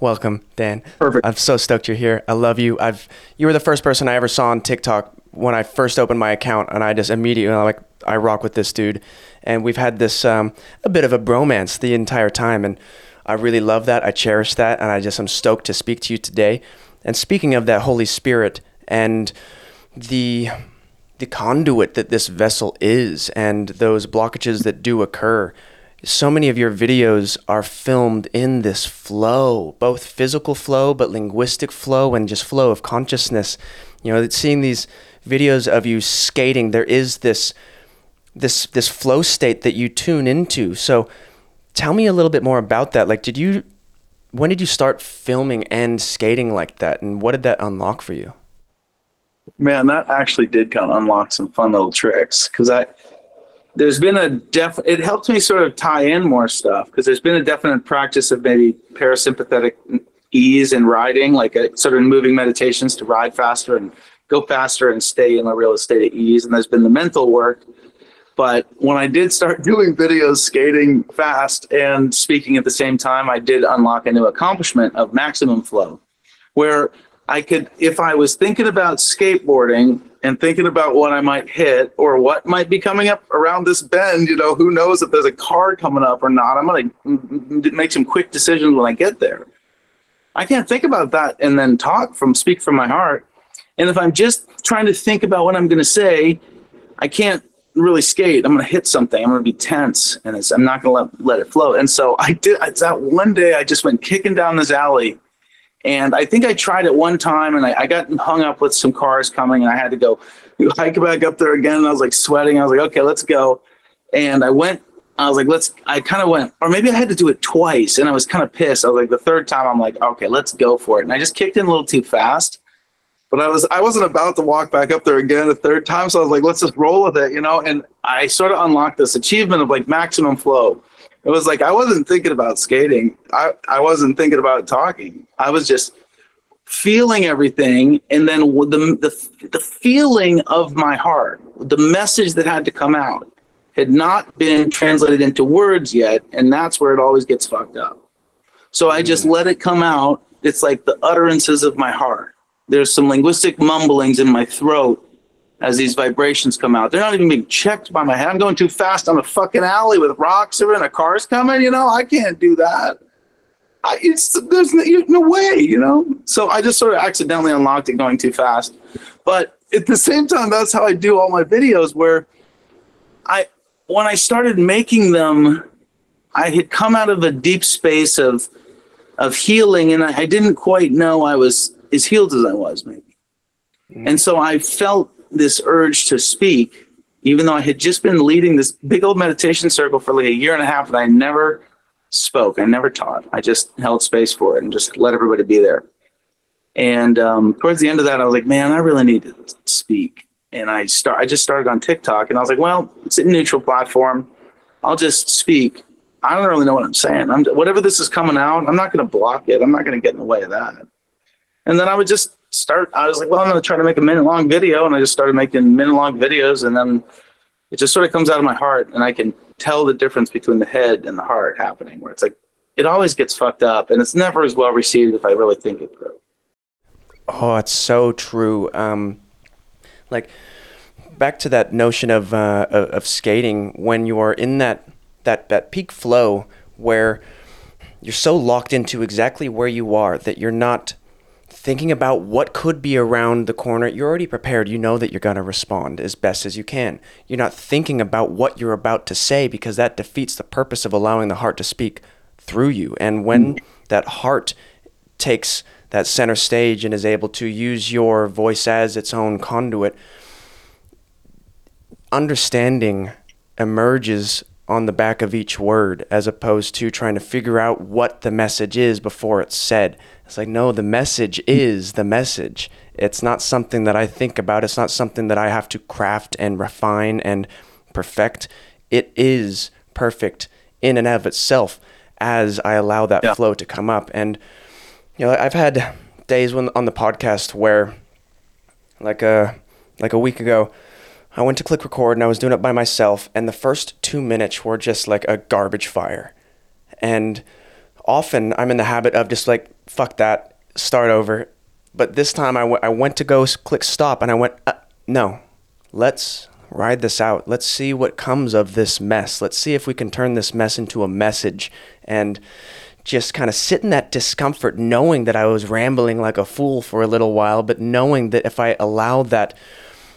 welcome, Dan. Perfect. I'm so stoked you're here. I love you. I've you were the first person I ever saw on TikTok when I first opened my account, and I just immediately I'm like I rock with this dude, and we've had this um, a bit of a bromance the entire time, and I really love that. I cherish that, and I just am stoked to speak to you today. And speaking of that Holy Spirit and the the conduit that this vessel is and those blockages that do occur. So many of your videos are filmed in this flow, both physical flow, but linguistic flow and just flow of consciousness. You know, seeing these videos of you skating, there is this this this flow state that you tune into. So tell me a little bit more about that. Like did you when did you start filming and skating like that and what did that unlock for you? Man, that actually did kind of unlock some fun little tricks because I there's been a def it helps me sort of tie in more stuff because there's been a definite practice of maybe parasympathetic ease in riding, like a sort of moving meditations to ride faster and go faster and stay in a real state of ease. And there's been the mental work. But when I did start doing videos skating fast and speaking at the same time, I did unlock a new accomplishment of maximum flow, where I could, if I was thinking about skateboarding and thinking about what I might hit or what might be coming up around this bend, you know, who knows if there's a car coming up or not. I'm going to make some quick decisions when I get there. I can't think about that and then talk from speak from my heart. And if I'm just trying to think about what I'm going to say, I can't really skate. I'm going to hit something. I'm going to be tense and I'm not going to let, let it flow. And so I did that one day I just went kicking down this alley and I think I tried it one time and I, I, got hung up with some cars coming and I had to go hike back up there again. And I was like sweating. I was like, okay, let's go. And I went, I was like, let's, I kind of went, or maybe I had to do it twice. And I was kind of pissed. I was like, the third time, I'm like, okay, let's go for it. And I just kicked in a little too fast. But I was, I wasn't about to walk back up there again a third time. So I was like, let's just roll with it, you know? And I sort of unlocked this achievement of like maximum flow it was like I wasn't thinking about skating. I, I wasn't thinking about talking. I was just feeling everything and then the, the the feeling of my heart, the message that had to come out had not been translated into words yet, and that's where it always gets fucked up. So I just mm. let it come out. It's like the utterances of my heart. There's some linguistic mumblings in my throat as these vibrations come out. They're not even being checked by my head. I'm going too fast on a fucking alley with rocks and a car's coming. You know, I can't do that. I, it's there's no, no way, you know. So I just sort of accidentally unlocked it going too fast. But at the same time, that's how I do all my videos. Where I when I started making them, I had come out of a deep space of of healing, and I, I didn't quite know I was as healed as I was, maybe. Mm. And so I felt this urge to speak, even though I had just been leading this big old meditation circle for like a year and a half, and I never spoke. I never taught. I just held space for it and just let everybody be there. And um, towards the end of that, I was like, man, I really need to speak. And I start. I just started on TikTok, and I was like, well, it's a neutral platform. I'll just speak. I don't really know what I'm saying. I'm whatever this is coming out. I'm not going to block it. I'm not going to get in the way of that. And then I would just start. I was like, well, I'm going to try to make a minute long video, and I just started making minute long videos, and then it just sort of comes out of my heart, and I can tell the difference between the head and the heart happening. Where it's like it always gets fucked up, and it's never as well received if I really think it through. Oh, it's so true. Um, like back to that notion of uh, of skating when you are in that that that peak flow where you're so locked into exactly where you are that you're not thinking about what could be around the corner, you're already prepared. You know that you're going to respond as best as you can. You're not thinking about what you're about to say because that defeats the purpose of allowing the heart to speak through you. And when mm. that heart takes that center stage and is able to use your voice as its own conduit, understanding emerges on the back of each word as opposed to trying to figure out what the message is before it's said. It's like, no, the message is the message. It's not something that I think about. It's not something that I have to craft and refine and perfect. It is perfect in and of itself as I allow that yeah. flow to come up. And, you know, I've had days when on the podcast where, like a, like a week ago, I went to click record and I was doing it by myself, and the first two minutes were just like a garbage fire. And often I'm in the habit of just like fuck that, start over. But this time I, w- I went to go click stop and I went, uh, no, let's ride this out. Let's see what comes of this mess. Let's see if we can turn this mess into a message and just kind of sit in that discomfort, knowing that I was rambling like a fool for a little while, but knowing that if I allowed that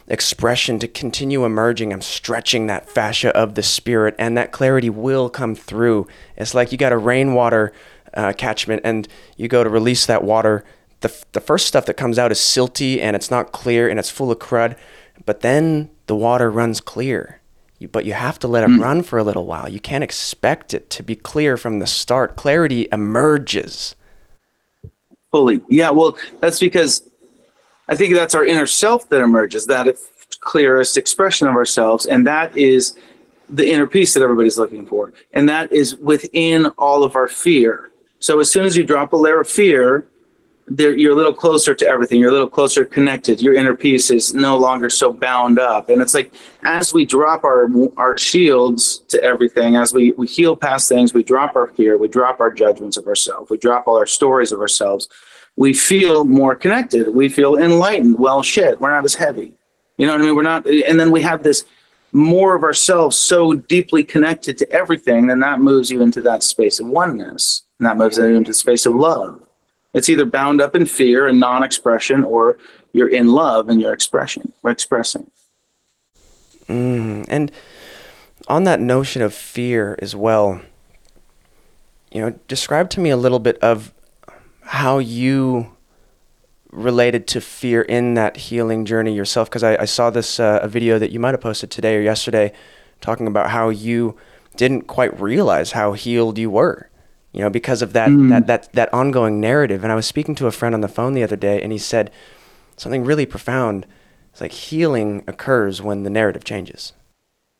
expression to continue emerging, I'm stretching that fascia of the spirit, and that clarity will come through. It's like you got a rainwater uh, catchment, and you go to release that water. The, the first stuff that comes out is silty and it's not clear and it's full of crud, but then the water runs clear but you have to let it mm. run for a little while. You can't expect it to be clear from the start. Clarity emerges. Fully. Yeah, well, that's because I think that's our inner self that emerges, that clearest expression of ourselves. And that is the inner peace that everybody's looking for. And that is within all of our fear. So as soon as you drop a layer of fear, you're a little closer to everything. You're a little closer connected. Your inner peace is no longer so bound up. And it's like as we drop our our shields to everything, as we we heal past things, we drop our fear, we drop our judgments of ourselves, we drop all our stories of ourselves. We feel more connected. We feel enlightened. Well, shit, we're not as heavy. You know what I mean? We're not. And then we have this more of ourselves so deeply connected to everything, then that moves you into that space of oneness, and that moves you into the space of love it's either bound up in fear and non-expression, or you're in love and you're expression, or expressing. Mm, and on that notion of fear as well, you know, describe to me a little bit of how you related to fear in that healing journey yourself. Because I, I, saw this uh, a video that you might have posted today or yesterday, talking about how you didn't quite realize how healed you were you know, because of that, mm. that, that, that ongoing narrative. And I was speaking to a friend on the phone the other day and he said something really profound. It's like healing occurs when the narrative changes.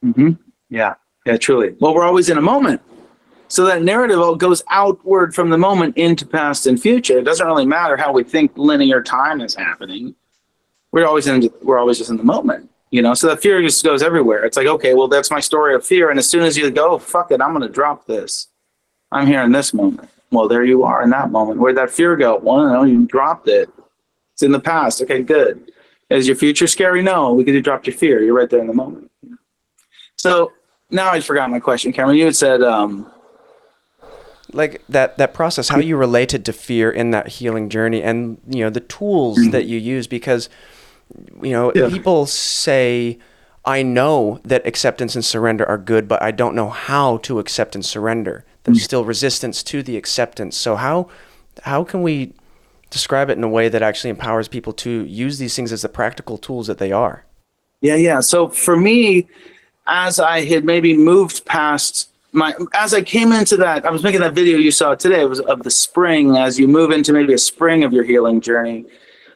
Mm-hmm. Yeah. Yeah, truly. Well, we're always in a moment. So that narrative all goes outward from the moment into past and future. It doesn't really matter how we think linear time is happening. We're always in we're always just in the moment. You know, so that fear just goes everywhere. It's like, okay, well, that's my story of fear. And as soon as you go, fuck it, I'm gonna drop this I'm here in this moment. Well, there you are in that moment. Where'd that fear go? Well, no, you dropped it. It's in the past. Okay, good. Is your future scary? No, because you dropped your fear. You're right there in the moment. So now I forgot my question, Cameron. You had said, um, like that that process, how you related to fear in that healing journey, and you know the tools mm-hmm. that you use, because you know yeah. people say. I know that acceptance and surrender are good, but I don't know how to accept and surrender there's mm. still resistance to the acceptance. So how how can we describe it in a way that actually empowers people to use these things as the practical tools that they are? Yeah, yeah. So for me, as I had maybe moved past my as I came into that, I was making that video you saw today. It was of the spring as you move into maybe a spring of your healing journey,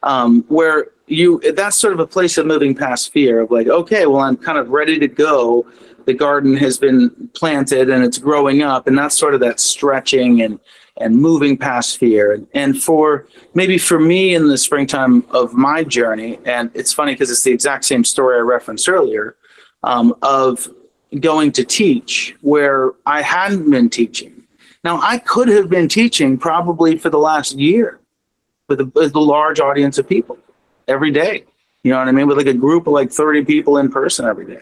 um, where you that's sort of a place of moving past fear of like, okay, well, I'm kind of ready to go the garden has been planted and it's growing up and that's sort of that stretching and and moving past fear and and for maybe for me in the springtime of my journey and it's funny because it's the exact same story i referenced earlier um, of going to teach where i hadn't been teaching now i could have been teaching probably for the last year with a, with a large audience of people every day you know what i mean with like a group of like 30 people in person every day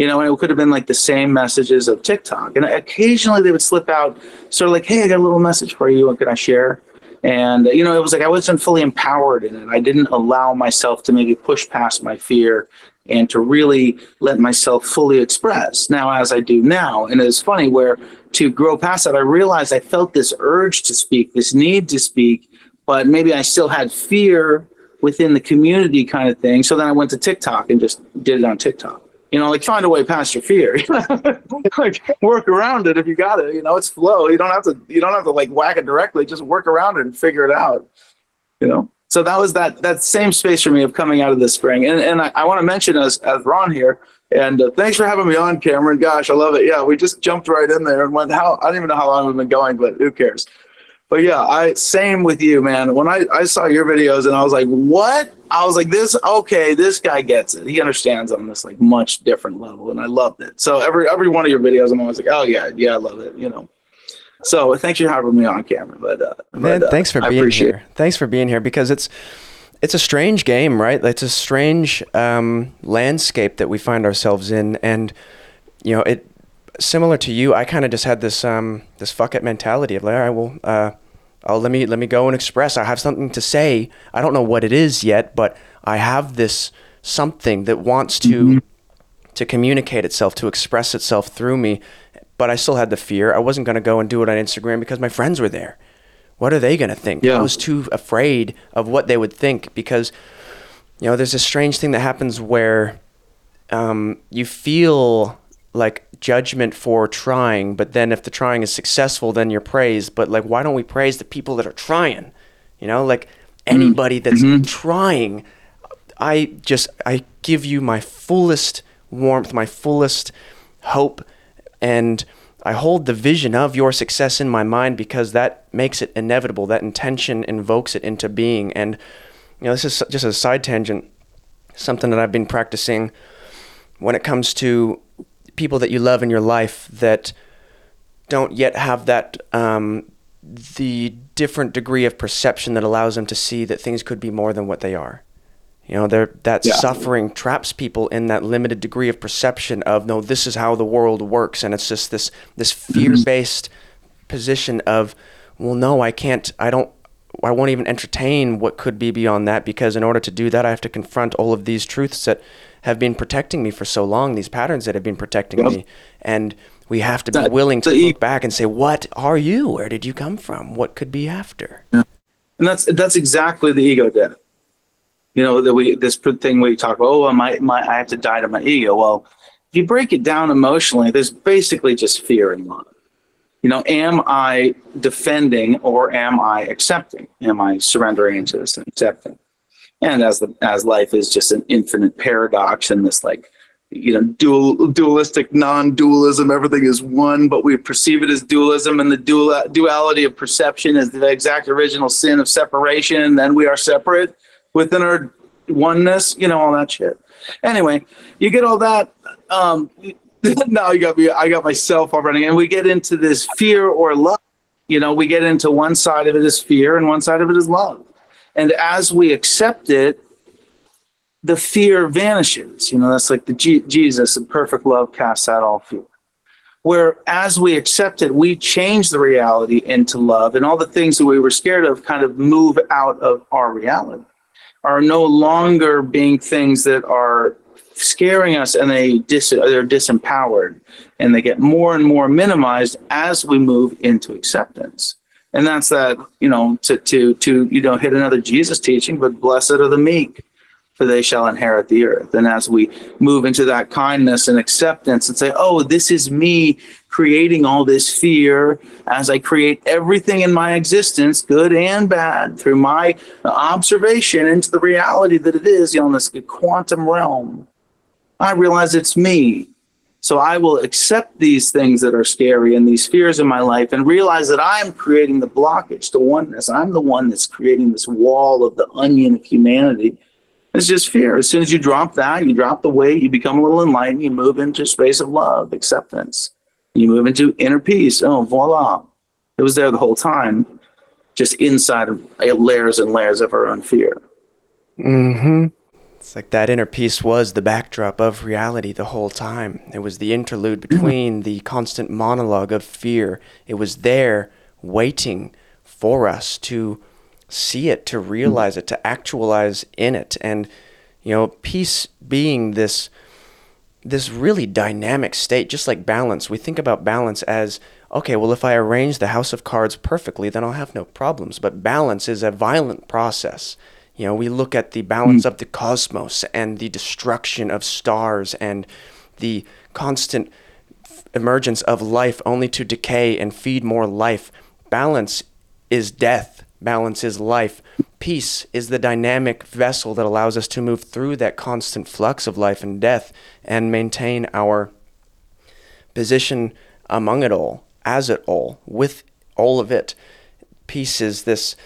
you know, and it could have been like the same messages of TikTok. And occasionally they would slip out sort of like, hey, I got a little message for you. What can I share? And, you know, it was like I wasn't fully empowered in it. I didn't allow myself to maybe push past my fear and to really let myself fully express now as I do now. And it's funny where to grow past that, I realized I felt this urge to speak, this need to speak, but maybe I still had fear within the community kind of thing. So then I went to TikTok and just did it on TikTok you know, like find a way past your fear. like work around it if you got it. You know, it's flow. You don't have to. You don't have to like whack it directly. Just work around it and figure it out. You know. So that was that that same space for me of coming out of the spring. And and I, I want to mention as as Ron here. And uh, thanks for having me on, Cameron. Gosh, I love it. Yeah, we just jumped right in there and went. How I don't even know how long we've been going, but who cares? But yeah, I same with you, man. When I, I saw your videos and I was like, what? I was like, this okay, this guy gets it. He understands on this like much different level. And I loved it. So every every one of your videos, I'm always like, oh yeah, yeah, I love it, you know. So thanks for having me on Cameron. But, uh, man, but, uh, thanks for I being appreciate here. Thanks for being here because it's it's a strange game, right? It's a strange um, landscape that we find ourselves in, and you know, it similar to you. I kind of just had this um, this fuck it mentality of like, all right, well, uh, I'll let me let me go and express. I have something to say. I don't know what it is yet, but I have this something that wants to to communicate itself, to express itself through me. But I still had the fear. I wasn't going to go and do it on Instagram because my friends were there. What are they going to think? Yeah. I was too afraid of what they would think because, you know, there's this strange thing that happens where um, you feel like judgment for trying, but then if the trying is successful, then you're praised. But like, why don't we praise the people that are trying? You know, like anybody that's trying, I just I give you my fullest warmth, my fullest hope, and I hold the vision of your success in my mind because that makes it inevitable. That intention invokes it into being. And you know, this is just a side tangent, something that I've been practicing when it comes to people that you love in your life that don't yet have that um, the different degree of perception that allows them to see that things could be more than what they are. You know, that Yeah. suffering traps people in that limited degree of perception of no, this is how the world works, and it's just this this mm-hmm. fear based position of, well, no, I can't, I don't, I won't even entertain what could be beyond that because in order to do that, I have to confront all of these truths that have been protecting me for so long, these patterns that have been protecting Yep. me, and we have to be willing to look back and say, what are you? Where did you come from? What could be after? And that's that's exactly the ego death. You know that we this thing we talk about oh my my I have to die to my ego. Well, if you break it down emotionally, there's basically just fear and love. You know, am I defending or am I accepting? Am I surrendering into this and accepting? And as the as life is just an infinite paradox and this like you know dual dualistic non-dualism everything is one but we perceive it as dualism and the dual duality of perception is the exact original sin of separation and then we are separate within our oneness you know all that shit anyway you get all that um now you got me i got myself already and we get into this fear or love you know we get into one side of it is fear and one side of it is love and as we accept it the fear vanishes. You know, that's like the G- Jesus, the perfect love casts out all fear. Where as we accept it, we change the reality into love, and all the things that we were scared of kind of move out of our reality, are no longer being things that are scaring us and they dis- they're disempowered and they get more and more minimized as we move into acceptance. And that's that you know to to to you know hit another jesus teaching but blessed are the meek for they shall inherit the earth. And as we move into that kindness and acceptance and say, oh, this is me creating all this fear as I create everything in my existence, good and bad, through my observation into the reality that it is, you know, in this quantum realm, I realize it's me. So I will accept these things that are scary and these fears in my life and realize that I'm creating the blockage to oneness. I'm the one that's creating this wall of the onion of humanity. It's just fear. As soon as you drop that, you drop the weight, you become a little enlightened, you move into a space of love, acceptance. You move into inner peace. Oh, voila. It was there the whole time, just inside of layers and layers of our own fear. Mm-hmm. It's like that inner peace was the backdrop of reality the whole time. It was the interlude between the constant monologue of fear. It was there waiting for us to see it, to mm-hmm. realize it, to actualize in it. And, you know, peace being this this really dynamic state, just like balance. We think about balance as okay, well, if I arrange the house of cards perfectly, then I'll have no problems. But balance is a violent process. You know, we look at the balance mm. of the cosmos and the destruction of stars and the constant f- emergence of life only to decay and feed more life. Balance is death. Balance is life. Peace is the dynamic vessel that allows us to move through that constant flux of life and death and maintain our position among it all, as it all, with all of it. Peace is this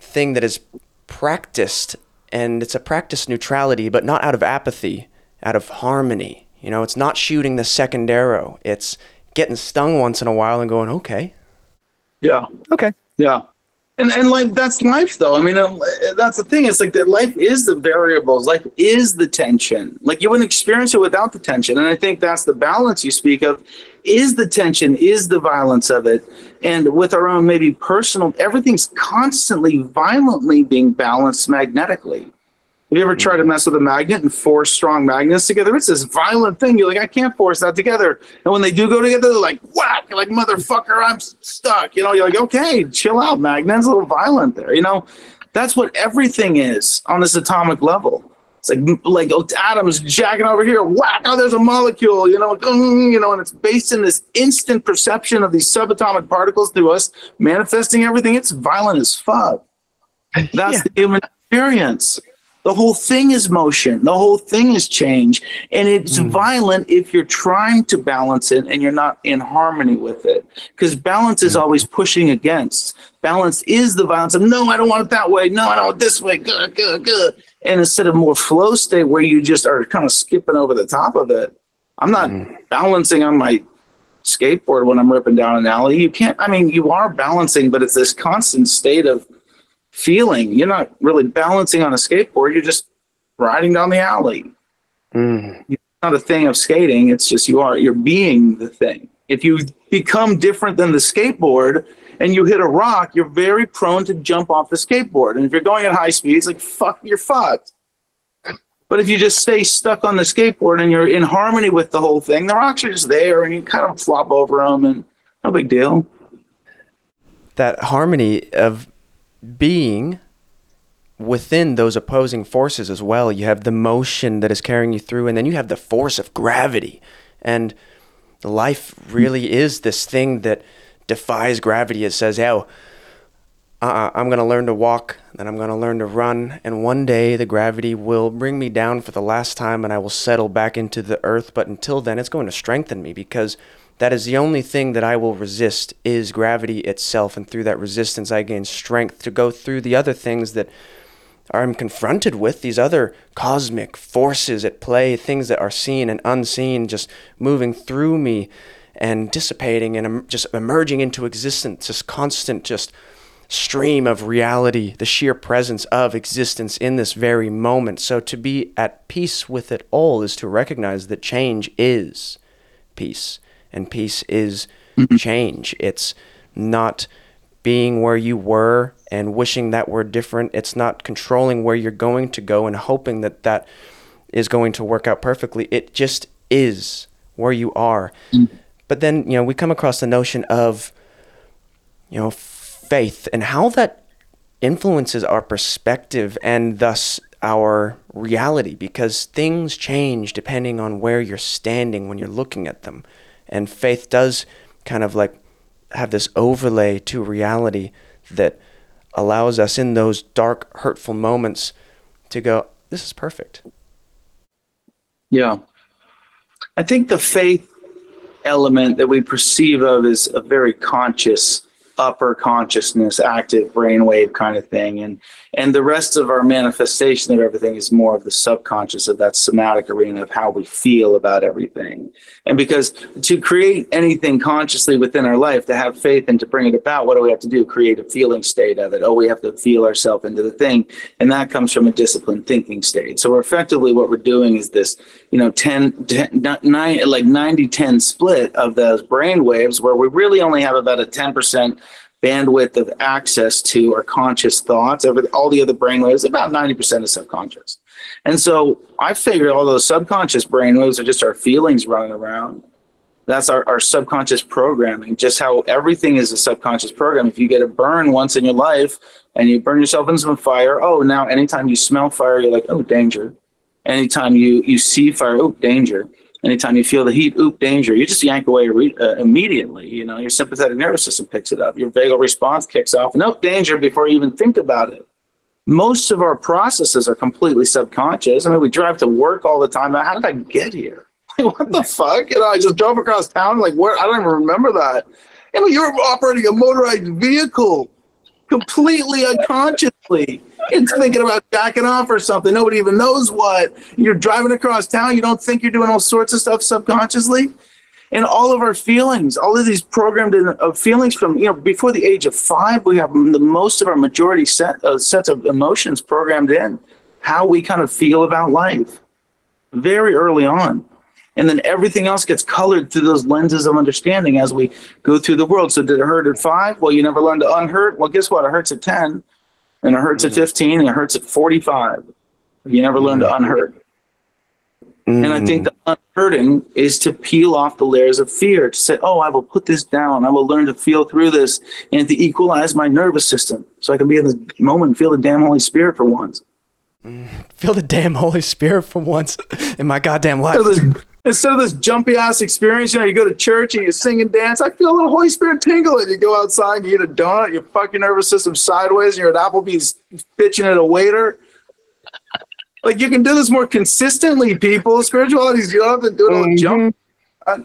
thing that is practiced, and it's a practice neutrality, but not out of apathy, out of harmony. You know, it's not shooting the second arrow. It's getting stung once in a while and going, okay, Yeah. Okay. Yeah. And and like that's life though. I mean, uh, that's the thing. It's like that life is the variables. Life is the tension. Like you wouldn't experience it without the tension. And I think that's the balance you speak of. Is the tension? Is the violence of it? And with our own maybe personal, everything's constantly violently being balanced magnetically. You ever try to mess with a magnet and force strong magnets together? It's this violent thing. You're like, I can't force that together. And when they do go together, they're like, whack, you're like, motherfucker, I'm stuck. You know, you're like, okay, chill out, magnet's a little violent there. You know, that's what everything is on this atomic level. It's like like oh, atoms jacking over here. Whack! Oh, there's a molecule. You know, you know, and it's based in this instant perception of these subatomic particles through us manifesting everything. It's violent as fuck. That's yeah. the human experience. The whole thing is motion. The whole thing is change. And it's mm. violent if you're trying to balance it and you're not in harmony with it. Because balance is mm. always pushing against. Balance is the violence of, no, I don't want it that way. No, I don't want it this way. Good, good, good. And instead of more flow state where you just are kind of skipping over the top of it, I'm not mm. balancing on my skateboard when I'm ripping down an alley. You can't, I mean, you are balancing, but it's this constant state of, feeling. You're not really balancing on a skateboard. You're just riding down the alley. Mm. It's not a thing of skating. It's just you are you're being the thing. If you become different than the skateboard and you hit a rock, you're very prone to jump off the skateboard. And if you're going at high speed, it's like fuck, you're fucked. But if you just stay stuck on the skateboard and you're in harmony with the whole thing, the rocks are just there and you kind of flop over them and no big deal. That harmony of being within those opposing forces as well. You have the motion that is carrying you through, and then you have the force of gravity. And life really is this thing that defies gravity. It says, oh, uh-uh, I'm going to learn to walk, then I'm going to learn to run, and one day the gravity will bring me down for the last time and I will settle back into the earth. But until then, it's going to strengthen me because that is the only thing that I will resist is gravity itself. And through that resistance, I gain strength to go through the other things that I'm confronted with, these other cosmic forces at play, things that are seen and unseen, just moving through me and dissipating and just emerging into existence, this constant, just stream of reality, the sheer presence of existence in this very moment. So to be at peace with it all is to recognize that change is peace and peace is mm-hmm. change. It's not being where you were and wishing that were different. It's not controlling where you're going to go and hoping that that is going to work out perfectly. It just is where you are. Mm-hmm. But then, you know, we come across the notion of, you know, faith and how that influences our perspective and thus our reality because things change depending on where you're standing when you're looking at them. And faith does kind of like have this overlay to reality that allows us in those dark, hurtful moments to go, this is perfect. Yeah. I think the faith element that we perceive of is a very conscious upper consciousness active brainwave kind of thing. And and the rest of our manifestation of everything is more of the subconscious of that somatic arena of how we feel about everything. And because to create anything consciously within our life to have faith and to bring it about what do we have to do? Create a feeling state of it. Oh we have to feel ourselves into the thing. And that comes from a disciplined thinking state. So effectively what we're doing is this you know 10, 10 9 like 90 10 split of those brain waves where we really only have about a 10% bandwidth of access to our conscious thoughts over all the other brainwaves, about 90% is subconscious. And so I figured all those subconscious brainwaves are just our feelings running around. That's our, our subconscious programming, just how everything is a subconscious program. If you get a burn once in your life and you burn yourself in some fire, oh, now anytime you smell fire, you're like, oh, danger. Anytime you, you see fire, oh, danger. Anytime you feel the heat, oop, danger, you just yank away re- uh, immediately. You know, your sympathetic nervous system picks it up. Your vagal response kicks off. Nope, danger before you even think about it. Most of our processes are completely subconscious. I mean, we drive to work all the time. How did I get here? Like, what the fuck? You know, I just drove across town. Like, where? I don't even remember that. You know, you're operating a motorized vehicle completely unconsciously. It's thinking about jacking off or something. Nobody even knows what. You're driving across town. You don't think you're doing all sorts of stuff subconsciously. And all of our feelings, all of these programmed in, of feelings from you know before the age of five, we have the most of our majority set uh, sets of emotions programmed in, how we kind of feel about life, very early on and then everything else gets colored through those lenses of understanding as we go through the world. So did it hurt at five? Well, you never learned to unhurt. Well, guess what? It hurts at 10 and it hurts Mm-hmm. at 15 and it hurts at 45. You never learn to unhurt. And I think Mm. the unhurting is to peel off the layers of fear, to say, oh, I will put this down. I will learn to feel through this and to equalize my nervous system so I can be in the moment and feel the damn Holy Spirit for once. feel the damn Holy Spirit for once in my goddamn life. Instead of this, instead of this jumpy ass experience, you know, you go to church and you sing and dance. I feel a little Holy Spirit tingling. You go outside, and you eat a donut, your fucking nervous system sideways, and you're at Applebee's bitching at a waiter. Like you can do this more consistently, people. Spiritualities, you don't have to do it all jump uh,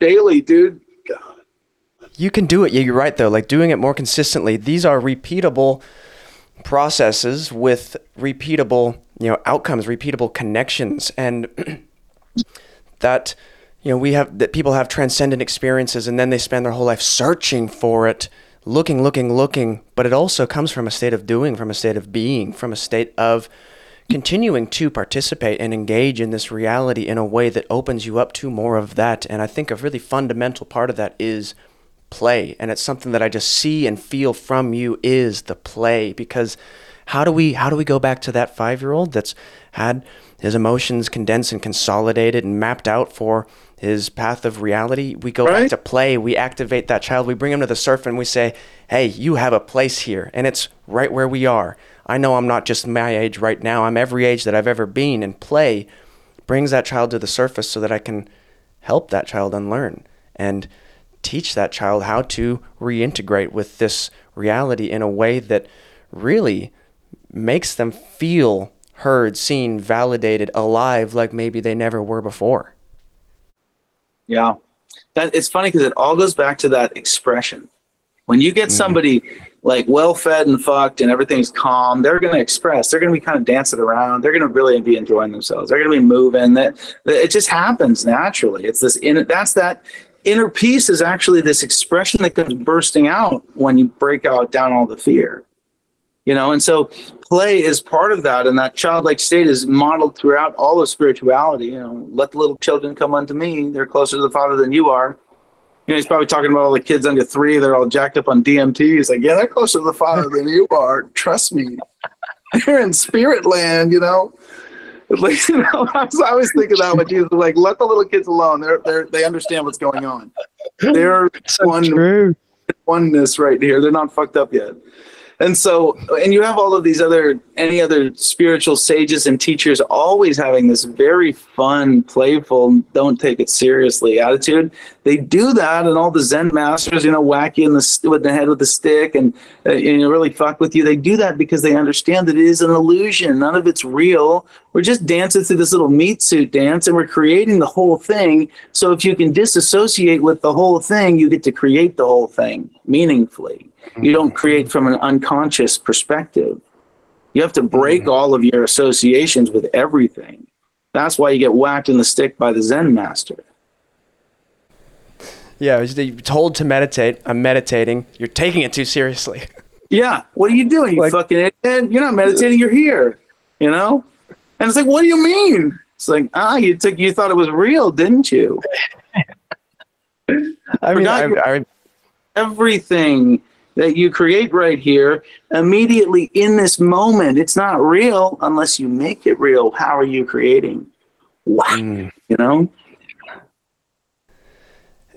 daily, dude. God. You can do it. Yeah, you're right though. Like doing it more consistently. These are repeatable processes with repeatable, you know, outcomes, repeatable connections, and that you know we have that people have transcendent experiences, and then they spend their whole life searching for it, looking, looking, looking. But it also comes from a state of doing, from a state of being, from a state of continuing to participate and engage in this reality in a way that opens you up to more of that. And I think a really fundamental part of that is play. And it's something that I just see and feel from you is the play because how do we how do we go back to that 5-year-old that's had his emotions condensed and consolidated and mapped out for his path of reality? We go Right. back to play, we activate that child, we bring him to the surf and we say, "Hey, you have a place here." And it's right where we are. I know I'm not just my age right now. I'm every age that I've ever been and play brings that child to the surface so that I can help that child unlearn and teach that child how to reintegrate with this reality in a way that really makes them feel heard, seen, validated, alive like maybe they never were before. Yeah. That it's funny because it all goes back to that expression. When you get mm. somebody like well fed and fucked and everything's calm, they're gonna express. They're gonna be kind of dancing around. They're gonna really be enjoying themselves. They're gonna be moving. That, that it just happens naturally. It's this inner that's that inner peace is actually this expression that comes bursting out when you break out down all the fear. You know, and so play is part of that, and that childlike state is modeled throughout all of spirituality. You know, let the little children come unto me; they're closer to the Father than you are. You know, he's probably talking about all the kids under three; they're all jacked up on DMT. He's like, yeah, they're closer to the Father than you are. Trust me, they're in spirit land. You know, like you know, I was I always thinking that when Jesus was like, let the little kids alone. They're they are they understand what's going on. They're one true. oneness right here. They're not fucked up yet. And so, and you have all of these other, any other spiritual sages and teachers always having this very fun, playful, don't take it seriously attitude. They do that, and all the Zen masters, you know, whack you in the with the head with the stick and uh, you know really fuck with you. They do that because they understand that it is an illusion. None of it's real. We're just dancing through this little meat suit dance, and we're creating the whole thing. So if you can disassociate with the whole thing, you get to create the whole thing meaningfully. You don't create from an unconscious perspective. You have to break all of your associations with everything. That's why you get whacked in the stick by the Zen master. Yeah, was- you're told to meditate. I'm meditating. You're taking it too seriously. Yeah, what are you doing? You Like- fucking idiot. You're not meditating. You're here. You know. And it's like, what do you mean? It's like, ah, you took, you thought it was real, didn't you? I mean, I, your- I, Everything that you create right here, immediately in this moment, it's not real unless you make it real. How are you creating? Wow. Mm. You know.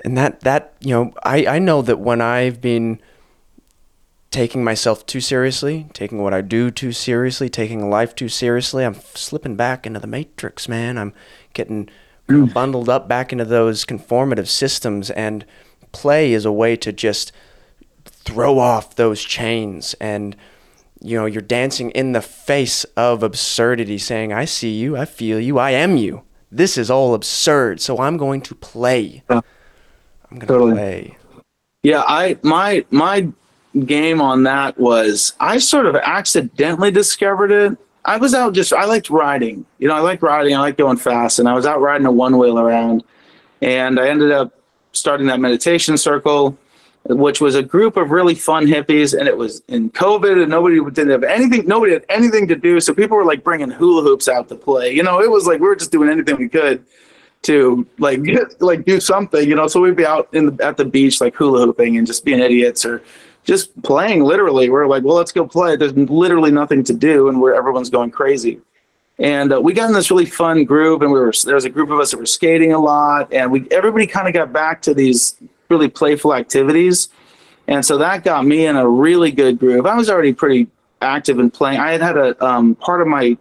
And that that you know I, I know that when i've been taking myself too seriously taking what i do too seriously taking life too seriously i'm slipping back into the matrix man. I'm getting mm. bundled up back into those conformative systems and play is a way to just throw off those chains. And you know you're dancing in the face of absurdity saying i see you i feel you i am you. This is all absurd so i'm going to play. I'm going to Totally. play Yeah, I my my game on that was I sort of accidentally discovered it. I was out just I liked riding. You know, I like riding, I like going fast, and I was out riding a one wheel around. And I ended up starting that meditation circle, which was a group of really fun hippies. And it was in COVID and nobody didn't have anything, nobody had anything to do. So people were like bringing hula hoops out to play. You know, it was like we were just doing anything we could to like like do something, you know. So we'd be out in the at the beach like hula hooping and just being idiots or just playing literally. We're like, well, let's go play. There's literally nothing to do, and where everyone's going crazy. And uh, we got in this really fun group, and we were there was a group of us that were skating a lot, and we everybody kind of got back to these really playful activities, and so that got me in a really good groove. I was already pretty active in playing. I had had a um, part of my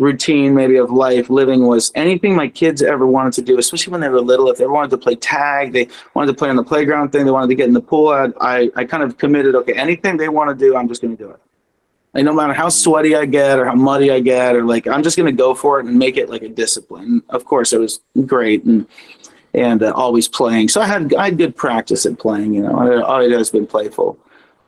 routine maybe of life living was anything my kids ever wanted to do especially when they were little. If they wanted to play tag they wanted to play on the playground thing they wanted to get in the pool i i, I kind of committed okay anything they want to do i'm just going to do it. And no matter how sweaty i get or how muddy i get or like i'm just going to go for it and make it like a discipline. Of course it was great and and uh, always playing. So i had i had good practice at playing you know I, I always been playful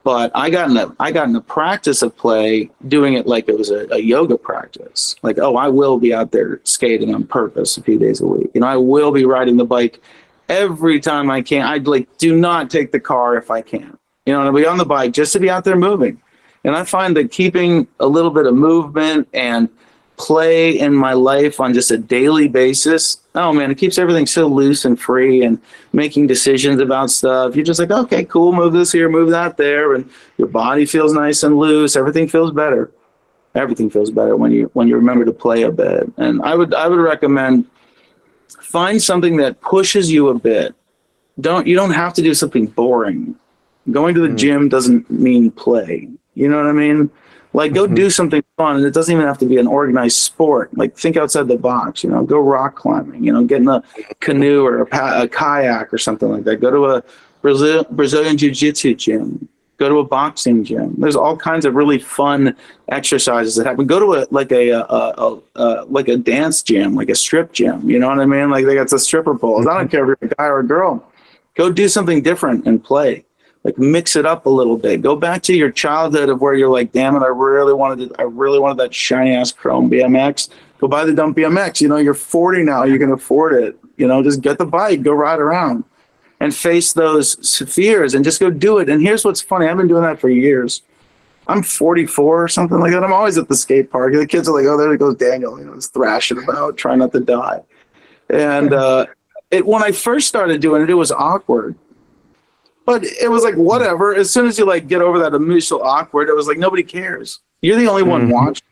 but I got in the I got in the practice of play doing it like it was a, a, yoga practice. Like, oh, I will be out there skating on purpose a few days a week. You know, I will be riding the bike every time I can. I'd like do not take the car if I can. You know, to be on the bike just to be out there moving. And I find that keeping a little bit of movement and play in my life on just a daily basis, oh man, it keeps everything so loose and free and making decisions about stuff. You're just like, okay, cool, move this here, move that there, and your body feels nice and loose. Everything feels better. Everything feels better when you when you remember to play a bit. And I would I would recommend find something that pushes you a bit. Don't you don't have to do something boring. Going to the mm. gym doesn't mean play. You know what I mean? Like, go mm-hmm. do something fun, and it doesn't even have to be an organized sport. Like, think outside the box. You know, go rock climbing. You know, get in a canoe or a, pa- a kayak or something like that. Go to a Brazil- Brazilian jiu-jitsu gym. Go to a boxing gym. There's all kinds of really fun exercises that happen. Go to a like a, a, a, a like a dance gym, like a strip gym. You know what I mean? Like they got the stripper poles. I don't care if you're a guy or a girl. Go do something different and play like mix it up a little bit. Go back to your childhood of where you're like, damn it, I really wanted I really wanted that shiny ass chrome BMX. Go buy the dumb BMX. You know, you're 40 now, you can afford it. You know, just get the bike, go ride around and face those fears and just go do it. And here's what's funny. I've been doing that for years. I'm 44 or something like that. I'm always at the skate park. The kids are like, oh, there goes Daniel, you know, he's thrashing about, trying not to die. And uh, it, when I first started doing it, it was awkward but it was like whatever. As soon as you like get over that initial awkward, it was like nobody cares. You're the only one mm-hmm. watching.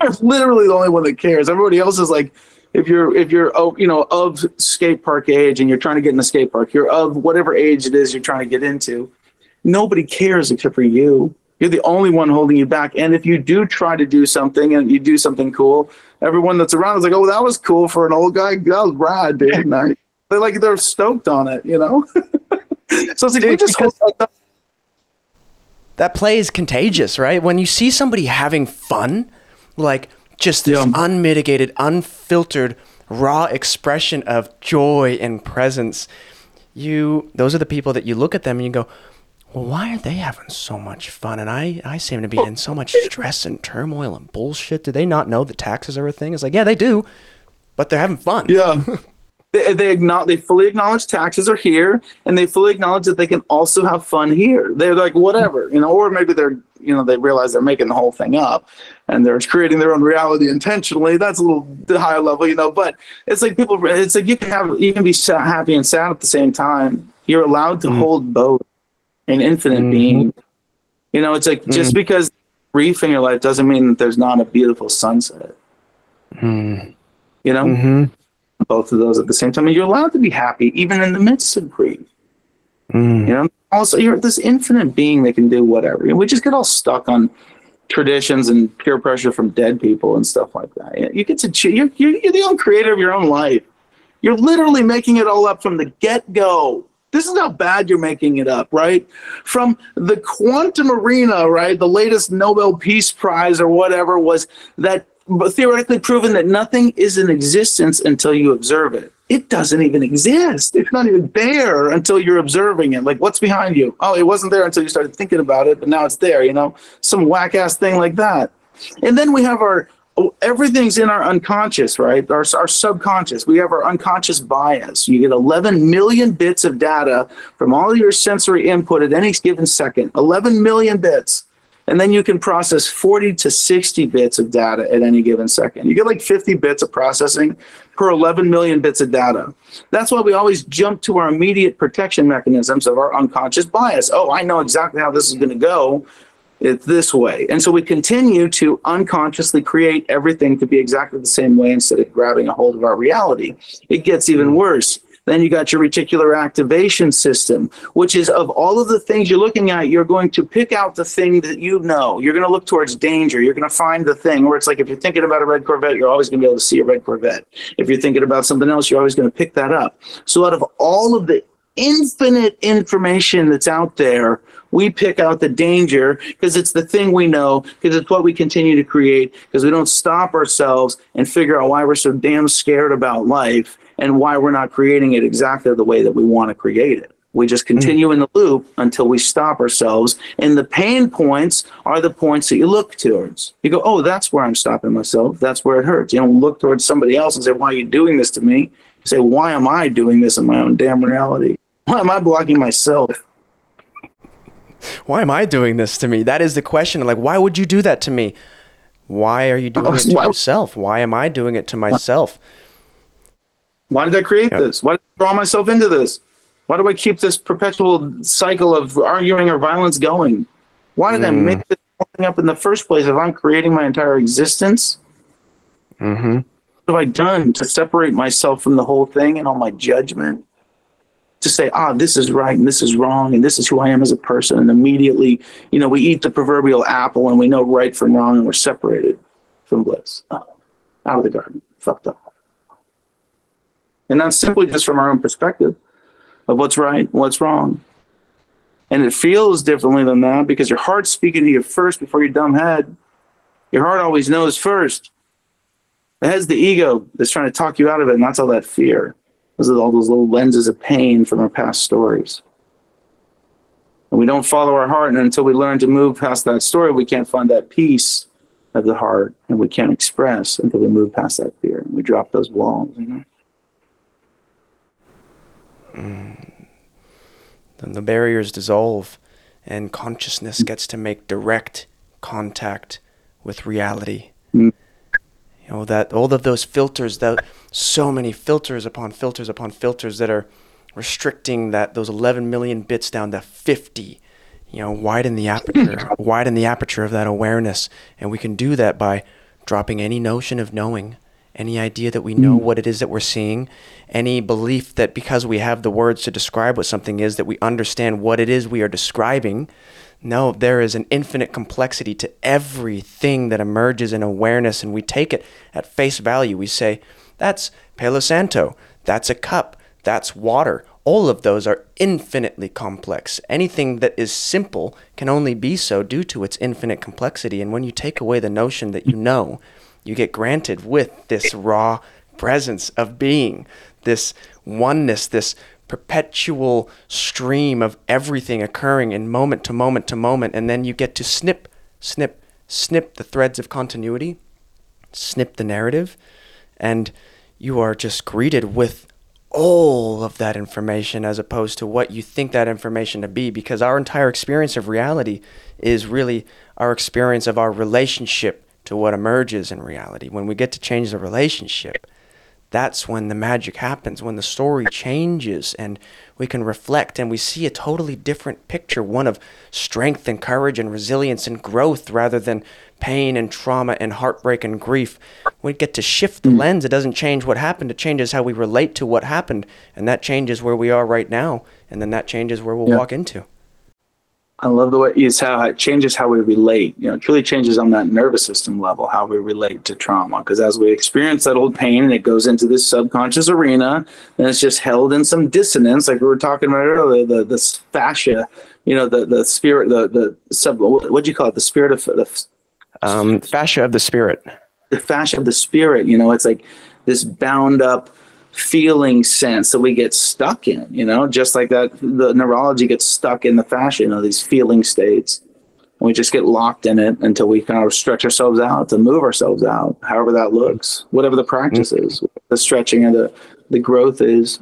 You're literally the only one that cares. Everybody else is like, if you're if you're oh you know of skate park age and you're trying to get in the skate park, you're of whatever age it is you're trying to get into. Nobody cares except for you. You're the only one holding you back. And if you do try to do something and you do something cool, everyone that's around is like, "Oh, that was cool for an old guy. That was rad, dude." they're like they're stoked on it, you know. so it's like, Dude, just that play is contagious, right? When you see somebody having fun, like just this yeah. unmitigated, unfiltered, raw expression of joy and presence, you those are the people that you look at them and you go, well, why are they having so much fun? And I, I seem to be in so much stress and turmoil and bullshit. Do they not know that taxes are a thing? It's like, yeah, they do, but they're having fun. Yeah. they, they acknowledge they fully acknowledge taxes are here and they fully acknowledge that they can also have fun here. They're like whatever you know or maybe they're you know they realize they're making the whole thing up and they're creating their own reality intentionally. That's a little higher level you know but it's like people it's like you can have you can be happy and sad at the same time. You're allowed to mm hold both an infinite mm-hmm. being. You know it's like mm just because grief in your life doesn't mean that there's not a beautiful sunset. Mm. you know? Mm-hmm both of those at the same time. And you're allowed to be happy even in the midst of grief. Mm. You know, also you're this infinite being that can do whatever. And we just get all stuck on traditions and peer pressure from dead people and stuff like that. You get to you're, you're, you're the own creator of your own life. You're literally making it all up from the get go. This is how bad you're making it up, right? From the quantum arena, right? The latest Nobel Peace Prize or whatever was that theoretically proven that nothing is in existence until you observe it. It doesn't even exist. It's not even there until you're observing it. Like, what's behind you? Oh, it wasn't there until you started thinking about it, but now it's there, you know, some whack ass thing like that. And then we have our everything's in our unconscious, right? Our, our subconscious. We have our unconscious bias. You get 11 million bits of data from all your sensory input at any given second. 11 million bits. And then you can process 40 to 60 bits of data at any given second. You get like 50 bits of processing per 11 million bits of data. That's why we always jump to our immediate protection mechanisms of our unconscious bias. Oh, I know exactly how this is going to go it's this way. And so we continue to unconsciously create everything to be exactly the same way instead of grabbing a hold of our reality. It gets even worse. Then you got your reticular activation system, which is of all of the things you're looking at, you're going to pick out the thing that you know. You're going to look towards danger. You're going to find the thing where it's like if you're thinking about a red Corvette, you're always going to be able to see a red Corvette. If you're thinking about something else, you're always going to pick that up. So out of all of the infinite information that's out there, we pick out the danger because it's the thing we know, because it's what we continue to create, because we don't stop ourselves and figure out why we're so damn scared about life and why we're not creating it exactly the way that we want to create it. We just continue mm. in the loop until we stop ourselves. And the pain points are the points that you look towards. You go, oh, that's where I'm stopping myself. That's where it hurts. You don't look towards somebody else and say, why are you doing this to me? You say, why am I doing this in my own damn reality? Why am I blocking myself? why am I doing this to me? That is the question. Like, why would you do that to me? Why are you doing it to yourself? Why am I doing it to myself? Why did I create yeah. this? Why did I draw myself into this? Why do I keep this perpetual cycle of arguing or violence going? Why did mm. I make this thing up in the first place if I'm creating my entire existence? Mm-hmm. What have I done to separate myself from the whole thing and all my judgment? to say, ah, this is right and this is wrong and this is who I am as a person. And immediately, you know, we eat the proverbial apple and we know right from wrong and we're separated from bliss. Oh, out of the garden, fucked up. And that's simply just from our own perspective of what's right, what's wrong. And it feels differently than that because your heart's speaking to you first before your dumb head. Your heart always knows first. The head's the ego that's trying to talk you out of it, and that's all that fear. Those are all those little lenses of pain from our past stories. And we don't follow our heart, and until we learn to move past that story, we can't find that peace of the heart, and we can't express until we move past that fear. And we drop those walls. You know? Mm. Then the barriers dissolve, and consciousness gets to make direct contact with reality. Mm. You know that all of those filters that so many filters upon filters upon filters that are restricting that those 11 million bits down to 50 you know widen the aperture widen the aperture of that awareness and we can do that by dropping any notion of knowing any idea that we know mm. what it is that we're seeing any belief that because we have the words to describe what something is that we understand what it is we are describing no, there is an infinite complexity to everything that emerges in awareness, and we take it at face value. We say, that's Palo Santo. That's a cup. That's water. All of those are infinitely complex. Anything that is simple can only be so due to its infinite complexity. And when you take away the notion that you know, you get granted with this raw presence of being, this oneness, this perpetual stream of everything occurring in moment to moment to moment. And then you get to snip, snip, snip the threads of continuity, snip the narrative, and you are just greeted with all of that information as opposed to what you think that information to be because our entire experience of reality is really our experience of our relationship to what emerges in reality. When we get to change the relationship, that's when the magic happens, when the story changes and we can reflect and we see a totally different picture one of strength and courage and resilience and growth rather than pain and trauma and heartbreak and grief. We get to shift the mm. lens. It doesn't change what happened, it changes how we relate to what happened. And that changes where we are right now. And then that changes where we'll yeah. walk into. I love the way it's how it changes how we relate. You know, it truly changes on that nervous system level how we relate to trauma. Because as we experience that old pain and it goes into this subconscious arena, and it's just held in some dissonance, like we were talking about earlier, the the fascia, you know, the the spirit, the the sub. What do you call it? The spirit of the um, fascia of the spirit. The fascia of the spirit. You know, it's like this bound up feeling sense that we get stuck in, you know, just like that the neurology gets stuck in the fascia, you know, these feeling states. And we just get locked in it until we kind of stretch ourselves out to move ourselves out, however that looks, whatever the practice mm-hmm. is, the stretching and the, the growth is.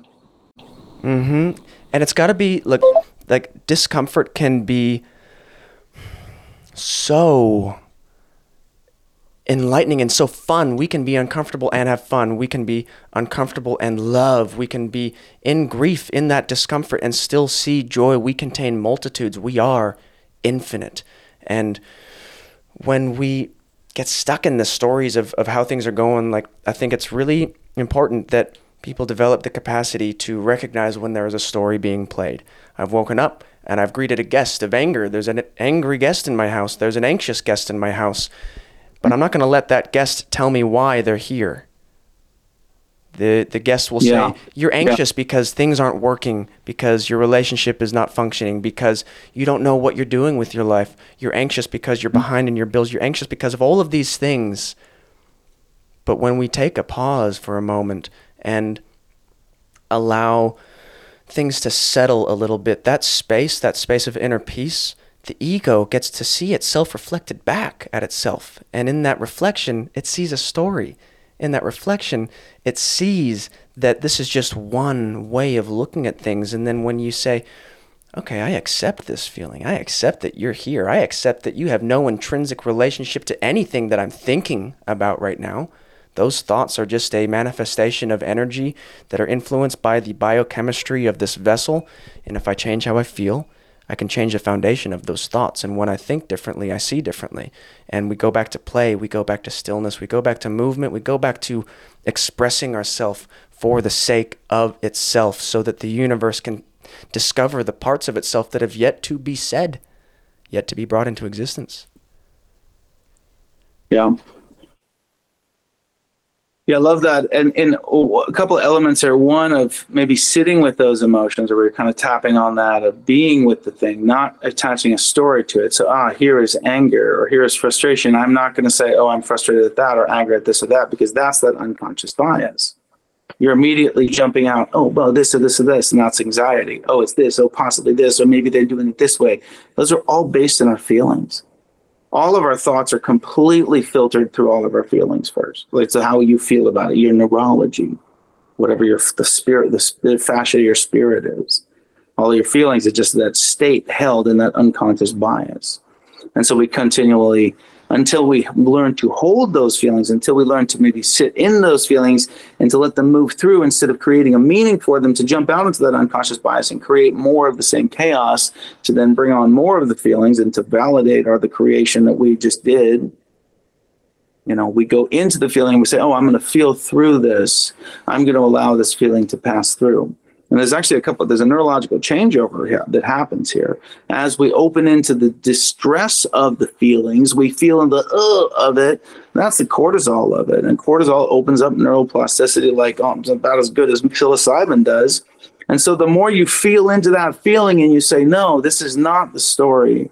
Mm-hmm. And it's got to be like, like discomfort can be so enlightening and so fun. We can be uncomfortable and have fun. We can be uncomfortable and love. We can be in grief, in that discomfort, and still see joy. We contain multitudes. We are infinite. And when we get stuck in the stories of, of how things are going, like I think it's really important that people develop the capacity to recognize when there is a story being played. I've woken up and I've greeted a guest of anger. There's an angry guest in my house. There's an anxious guest in my house. But I'm not going to let that guest tell me why they're here. The, the guest will yeah. say, You're anxious yeah. because things aren't working, because your relationship is not functioning, because you don't know what you're doing with your life. You're anxious because you're mm-hmm. behind in your bills. You're anxious because of all of these things. But when we take a pause for a moment and allow things to settle a little bit, that space, that space of inner peace, the ego gets to see itself reflected back at itself. And in that reflection, it sees a story. In that reflection, it sees that this is just one way of looking at things. And then when you say, okay, I accept this feeling, I accept that you're here, I accept that you have no intrinsic relationship to anything that I'm thinking about right now. Those thoughts are just a manifestation of energy that are influenced by the biochemistry of this vessel. And if I change how I feel, I can change the foundation of those thoughts. And when I think differently, I see differently. And we go back to play, we go back to stillness, we go back to movement, we go back to expressing ourselves for the sake of itself so that the universe can discover the parts of itself that have yet to be said, yet to be brought into existence. Yeah. Yeah, I love that. And in a couple of elements are one of maybe sitting with those emotions, or we're kind of tapping on that of being with the thing, not attaching a story to it. So, ah, here is anger or here is frustration. I'm not going to say, oh, I'm frustrated at that or angry at this or that, because that's that unconscious bias. You're immediately jumping out, oh, well, this or this or this, and that's anxiety. Oh, it's this, oh, possibly this, or maybe they're doing it this way. Those are all based in our feelings all of our thoughts are completely filtered through all of our feelings first. It's how you feel about it, your neurology, whatever your the spirit, the, the fascia of your spirit is. All your feelings are just that state held in that unconscious bias. And so we continually until we learn to hold those feelings, until we learn to maybe sit in those feelings and to let them move through instead of creating a meaning for them to jump out into that unconscious bias and create more of the same chaos to then bring on more of the feelings and to validate our the creation that we just did. You know, we go into the feeling we say, Oh, I'm going to feel through this. I'm going to allow this feeling to pass through. And there's actually a couple, there's a neurological changeover here that happens here. As we open into the distress of the feelings, we feel in the uh of it. That's the cortisol of it. And cortisol opens up neuroplasticity like oh, about as good as psilocybin does. And so the more you feel into that feeling and you say, no, this is not the story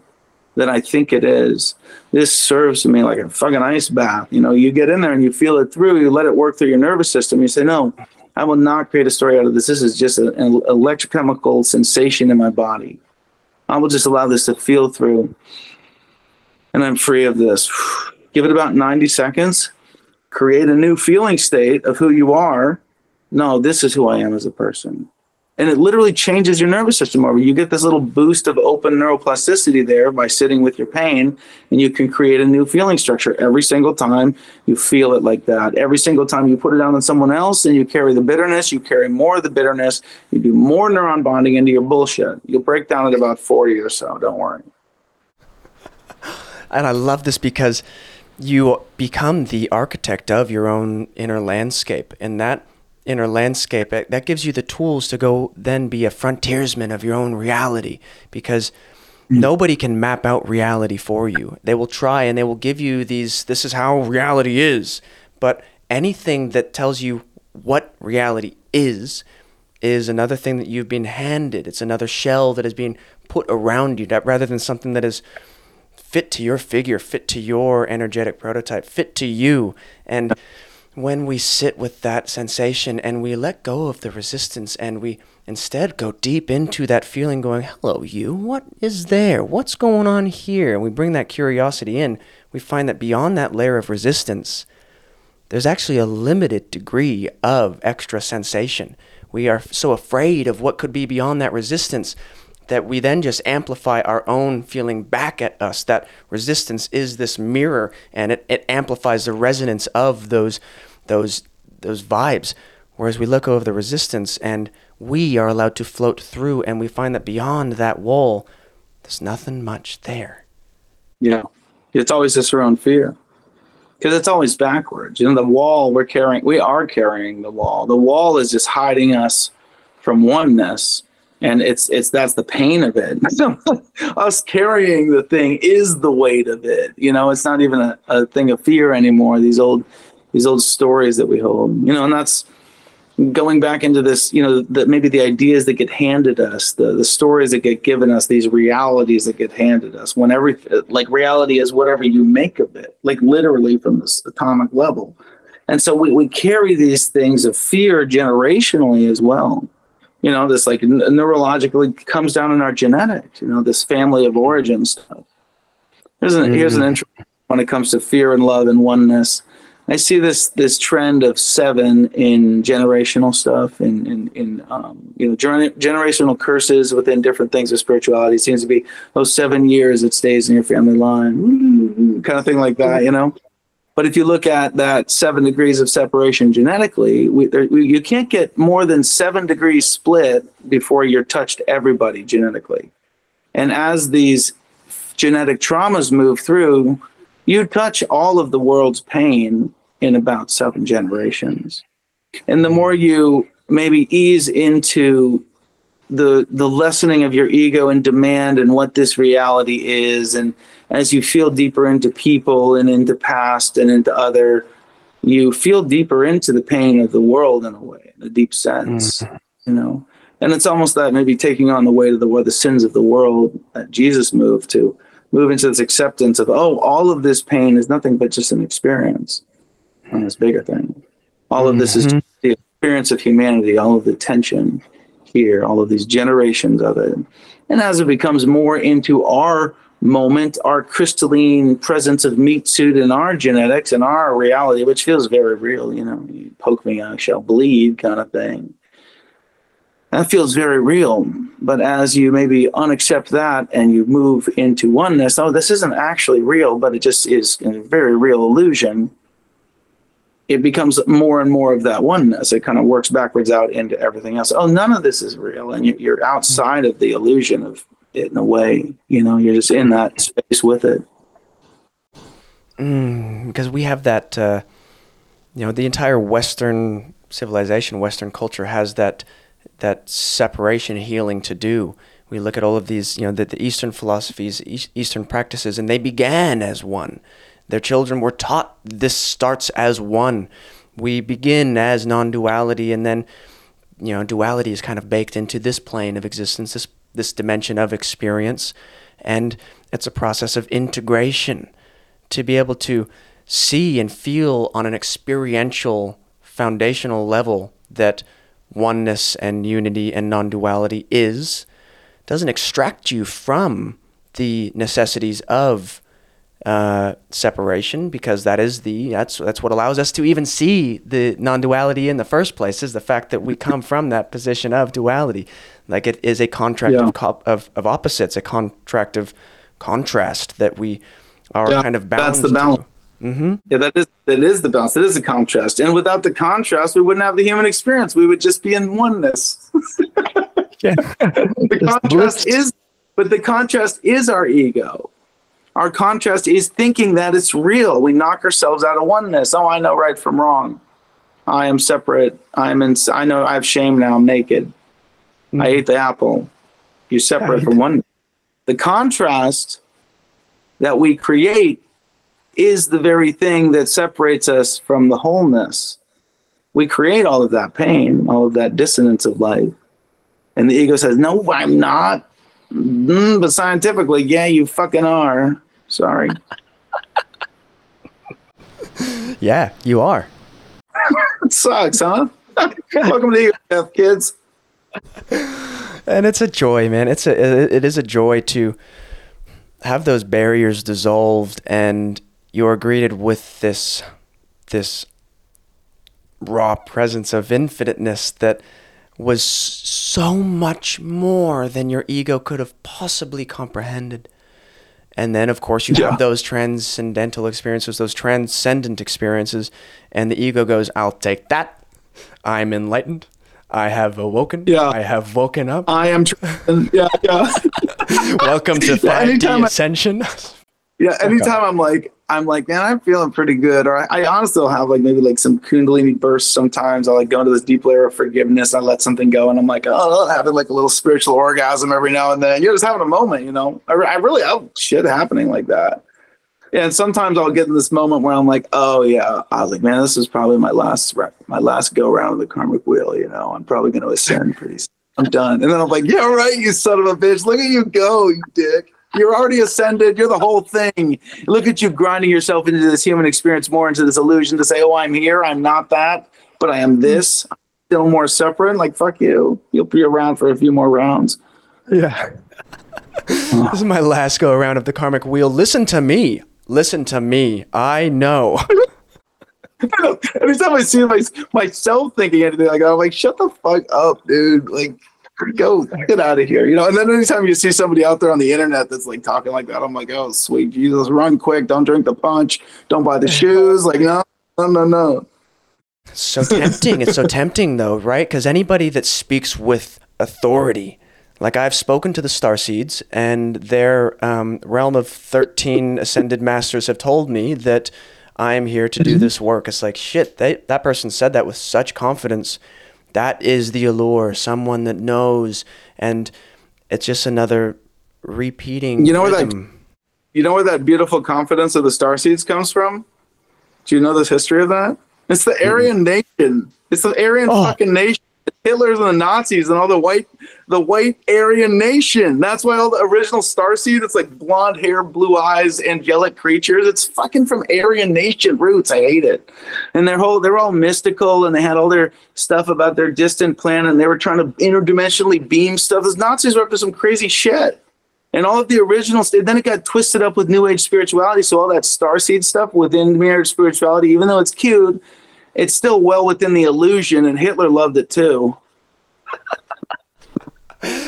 that I think it is. This serves me like a fucking ice bath. You know, you get in there and you feel it through, you let it work through your nervous system. You say, no, I will not create a story out of this. This is just an electrochemical sensation in my body. I will just allow this to feel through. And I'm free of this. Give it about 90 seconds. Create a new feeling state of who you are. No, this is who I am as a person and it literally changes your nervous system over. You get this little boost of open neuroplasticity there by sitting with your pain, and you can create a new feeling structure every single time you feel it like that. Every single time you put it down on someone else and you carry the bitterness, you carry more of the bitterness, you do more neuron bonding into your bullshit. You'll break down at about 40 or so, don't worry. And I love this because you become the architect of your own inner landscape, and that inner landscape, that gives you the tools to go then be a frontiersman of your own reality because mm. nobody can map out reality for you. They will try and they will give you these, this is how reality is. But anything that tells you what reality is, is another thing that you've been handed. It's another shell that is being put around you, that rather than something that is fit to your figure, fit to your energetic prototype, fit to you. And when we sit with that sensation and we let go of the resistance and we Instead, go deep into that feeling, going, Hello, you, what is there? What's going on here? And we bring that curiosity in. We find that beyond that layer of resistance, there's actually a limited degree of extra sensation. We are so afraid of what could be beyond that resistance that we then just amplify our own feeling back at us. That resistance is this mirror and it, it amplifies the resonance of those those those vibes. Whereas we look over the resistance and we are allowed to float through and we find that beyond that wall, there's nothing much there. Yeah. It's always just our own fear. Because it's always backwards. You know, the wall we're carrying, we are carrying the wall. The wall is just hiding us from oneness. And it's it's that's the pain of it. us carrying the thing is the weight of it. You know, it's not even a, a thing of fear anymore. These old these old stories that we hold. You know, and that's going back into this, you know, that maybe the ideas that get handed us, the the stories that get given us, these realities that get handed us. When every like reality is whatever you make of it, like literally from this atomic level. And so we, we carry these things of fear generationally as well. You know, this like neurologically comes down in our genetics, you know, this family of origin stuff. Here's an, mm-hmm. here's an intro when it comes to fear and love and oneness I see this this trend of seven in generational stuff, in in, in um, you know gener- generational curses within different things of spirituality. It seems to be those seven years it stays in your family line, kind of thing like that, you know. But if you look at that seven degrees of separation genetically, we, there, we, you can't get more than seven degrees split before you're touched everybody genetically. And as these genetic traumas move through, you touch all of the world's pain in about seven generations. And the more you maybe ease into the the lessening of your ego and demand and what this reality is and as you feel deeper into people and into past and into other you feel deeper into the pain of the world in a way in a deep sense mm-hmm. you know and it's almost that maybe taking on the weight of the the sins of the world that jesus moved to move into this acceptance of oh all of this pain is nothing but just an experience on this bigger thing. All of this mm-hmm. is the experience of humanity, all of the tension here, all of these generations of it. And as it becomes more into our moment, our crystalline presence of meat suit in our genetics and our reality, which feels very real, you know, you poke me, I shall bleed kind of thing. That feels very real. But as you maybe unaccept that and you move into oneness, oh, this isn't actually real, but it just is a very real illusion it becomes more and more of that oneness. It kind of works backwards out into everything else. Oh, none of this is real, and you're outside of the illusion of it in a way. You know, you're just in that space with it. Because mm, we have that, uh, you know, the entire Western civilization, Western culture has that that separation healing to do. We look at all of these, you know, the, the Eastern philosophies, Eastern practices, and they began as one their children were taught this starts as one. We begin as non duality, and then, you know, duality is kind of baked into this plane of existence, this, this dimension of experience. And it's a process of integration to be able to see and feel on an experiential, foundational level that oneness and unity and non duality is, doesn't extract you from the necessities of uh, separation because that is the that's that's what allows us to even see the non-duality in the first place is the fact that we come from that position of duality. Like it is a contract yeah. of, co- of, of opposites a contract of contrast that we are yeah, kind of bound that's the balance. Mm-hmm. yeah that is that is the balance. That is the contrast. And without the contrast we wouldn't have the human experience. We would just be in oneness. Yeah. the contrast is but the contrast is our ego our contrast is thinking that it's real. We knock ourselves out of oneness. Oh, I know right from wrong. I am separate. I'm in. I know I have shame now. I'm naked. Mm-hmm. I ate the apple. You're separate from one. The contrast that we create is the very thing that separates us from the wholeness. We create all of that pain, all of that dissonance of life. And the ego says, No, I'm not. Mm, but scientifically, yeah, you fucking are. Sorry. yeah, you are. it sucks, huh? Welcome to EF, kids. and it's a joy, man. It's a it is a joy to have those barriers dissolved and you're greeted with this this raw presence of infiniteness that was so much more than your ego could have possibly comprehended. And then, of course, you yeah. have those transcendental experiences, those transcendent experiences, and the ego goes, I'll take that. I'm enlightened. I have awoken. Yeah. I have woken up. I am. Tr- yeah, yeah. Welcome to 5D yeah, Ascension. I, yeah, anytime I'm like, I'm like, man, I'm feeling pretty good. Or I, I honestly will have like maybe like some Kundalini bursts sometimes. I like go into this deep layer of forgiveness. I let something go and I'm like, oh, I'm having like a little spiritual orgasm every now and then. You're just having a moment, you know? I, I really have shit happening like that. And sometimes I'll get in this moment where I'm like, oh yeah, I was like, man, this is probably my last my last go round of the karmic wheel. You know, I'm probably going to ascend pretty soon. I'm done. And then I'm like, yeah, right, you son of a bitch. Look at you go, you dick. You're already ascended. You're the whole thing. Look at you grinding yourself into this human experience, more into this illusion to say, oh, I'm here. I'm not that, but I am this. I'm still more separate. Like, fuck you. You'll be around for a few more rounds. Yeah. this is my last go around of the karmic wheel. Listen to me. Listen to me. I know. Every time I see my, myself thinking anything like that, I'm like, shut the fuck up, dude. Like, go get out of here, you know. And then anytime you see somebody out there on the internet that's like talking like that, I'm like, oh sweet Jesus, run quick, don't drink the punch, don't buy the shoes, like no, no, no, no. So tempting. it's so tempting though, right? Because anybody that speaks with authority, like I've spoken to the star seeds, and their um, realm of thirteen ascended masters have told me that I am here to do mm-hmm. this work. It's like shit. They, that person said that with such confidence that is the allure, someone that knows, and it's just another repeating. You know where that you know where that beautiful confidence of the star seeds comes from? Do you know this history of that? It's the Aryan mm-hmm. nation. It's the Aryan oh. fucking nation. Hitler's and the Nazis and all the white the white Aryan nation. That's why all the original Starseed, it's like blonde hair, blue eyes, angelic creatures. It's fucking from Aryan nation roots. I hate it. And their whole they're all mystical and they had all their stuff about their distant planet and they were trying to interdimensionally beam stuff. Those Nazis were up to some crazy shit. And all of the original then it got twisted up with new age spirituality. So all that starseed stuff within marriage spirituality, even though it's cute, it's still well within the illusion, and Hitler loved it too.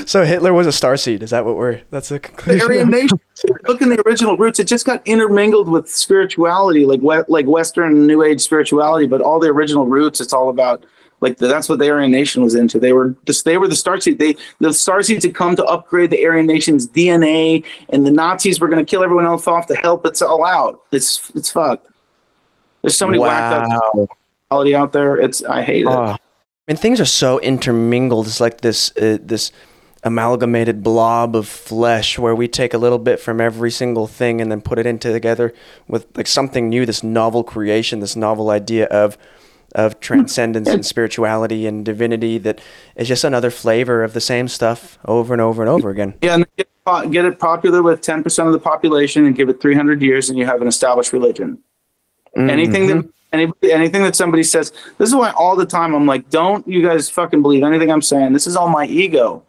so Hitler was a star seed. Is that what we're? That's the conclusion. The Aryan nation. Look in the original roots. It just got intermingled with spirituality, like like Western New Age spirituality. But all the original roots, it's all about like the, that's what the Aryan Nation was into. They were just they were the star seed. They the star seeds had come to upgrade the Aryan Nation's DNA, and the Nazis were going to kill everyone else off to help it all out. It's it's fucked. There's so many wow. whacked up quality out there. It's I hate it. Uh, and things are so intermingled. It's like this uh, this amalgamated blob of flesh where we take a little bit from every single thing and then put it into together with like something new. This novel creation, this novel idea of of transcendence and spirituality and divinity that is just another flavor of the same stuff over and over and over again. Yeah, and get, get it popular with 10% of the population and give it 300 years and you have an established religion. Mm-hmm. Anything that Anybody, anything that somebody says, this is why all the time I'm like, don't you guys fucking believe anything I'm saying. This is all my ego.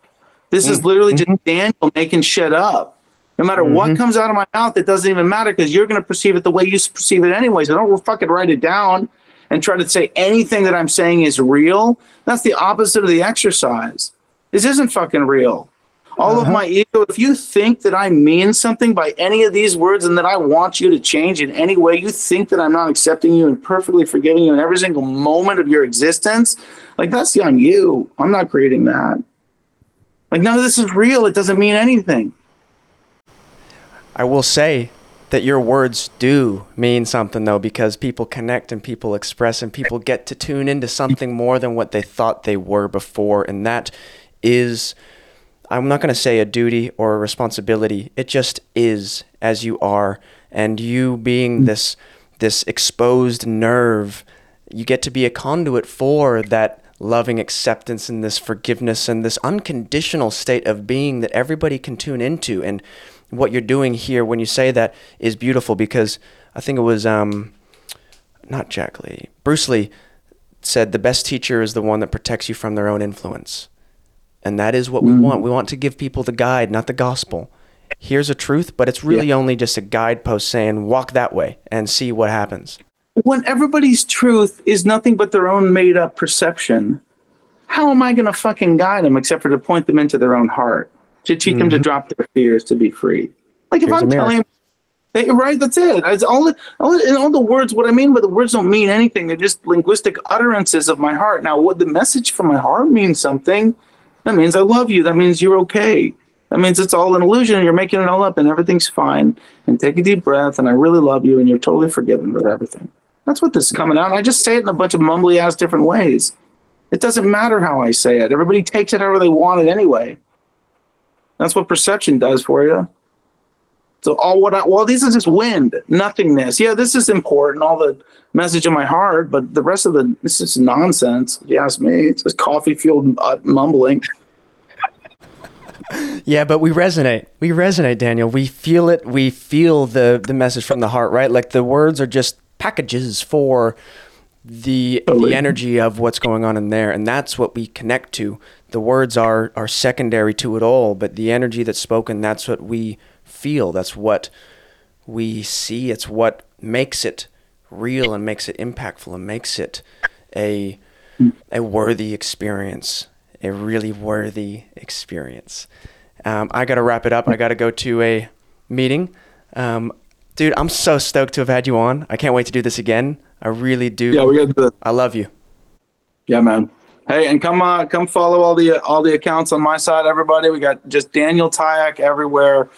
This mm-hmm. is literally just mm-hmm. Daniel making shit up. No matter mm-hmm. what comes out of my mouth, it doesn't even matter because you're going to perceive it the way you perceive it anyway. So don't fucking write it down and try to say anything that I'm saying is real. That's the opposite of the exercise. This isn't fucking real all uh-huh. of my ego. If you think that I mean something by any of these words and that I want you to change in any way, you think that I'm not accepting you and perfectly forgiving you in every single moment of your existence, like that's on you. I'm not creating that. Like none of this is real. It doesn't mean anything. I will say that your words do mean something though because people connect and people express and people get to tune into something more than what they thought they were before and that is I'm not going to say a duty or a responsibility. It just is as you are, and you being mm. this this exposed nerve, you get to be a conduit for that loving acceptance and this forgiveness and this unconditional state of being that everybody can tune into. And what you're doing here when you say that is beautiful because I think it was um, not Jack Lee, Bruce Lee said the best teacher is the one that protects you from their own influence And that is what we mm. want. We want to give people the guide, not the gospel. Here's a truth, but it's really only just a guidepost saying walk that way and see what happens. When everybody's truth is nothing but their own made up perception, how am I going to fucking guide them except for to point them into their own heart, to teach them to mm-hmm. drop their fears, to be free? Like if Here's I'm telling Hey, right, that's it. It's all, the- all in all the words. What I mean by the words don't mean anything. They're just linguistic utterances of my heart. Now, what the message from my heart means something. That means I love you. That means you're okay. That means it's all an illusion. and You're making it all up, and everything's fine. And take a deep breath. And I really love you, and you're totally forgiven for everything. That's what this is coming out. I just say it in a bunch of mumbly ass different ways. It doesn't matter how I say it. Everybody takes it however they want it anyway. That's what perception does for you. So all what I well, these is just wind, nothingness. Yeah, this is important, all the message in my heart, but the rest of the this is nonsense. If you ask me, it's just coffee fueled uh, mumbling. Yeah, but we resonate. We resonate, Daniel. We feel it. We feel the the message from the heart, right? Like the words are just packages for the the energy of what's going on in there, and that's what we connect to. The words are are secondary to it all, but the energy that's spoken, that's what we feel. That's what we see. It's what makes it real and makes it impactful and makes it a a worthy experience, a really worthy experience. Um, I got to wrap it up. I got to go to a meeting. Um, dude, I'm so stoked to have had you on. I can't wait to do this again. I really do. Yeah, we got the I love you. yeah, man. Hey, and come uh, come follow all the all the accounts on my side, everybody. We got just Daniel Tyack everywhere.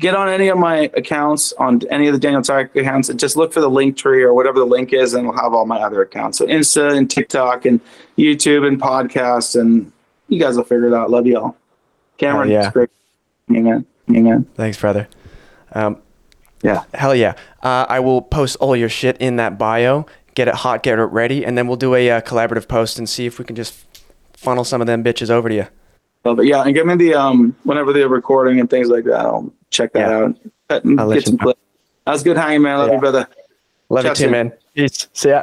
Get on any of my accounts on any of the Daniel Tyack accounts and just look for the link tree or whatever the link is, and we'll have all my other accounts. So Insta and TikTok and YouTube and podcasts, and you guys will figure it out. Love you all. Cameron, Hell yeah. it's great. Amen. Amen. Thanks, brother. Um, Yeah. hell yeah. Uh, I will post all your shit in that bio. Get it hot, get it ready, and then we'll do a uh, collaborative post and see if we can just funnel some of them bitches over to you. Love it. Yeah, and give me the um whenever they're recording and things like that. I'll check that Yeah. out. Cut I'll let Get you know. clips. That was good hanging, man. Love Yeah. you, brother. Love Chat you too, soon. man. Peace. See ya.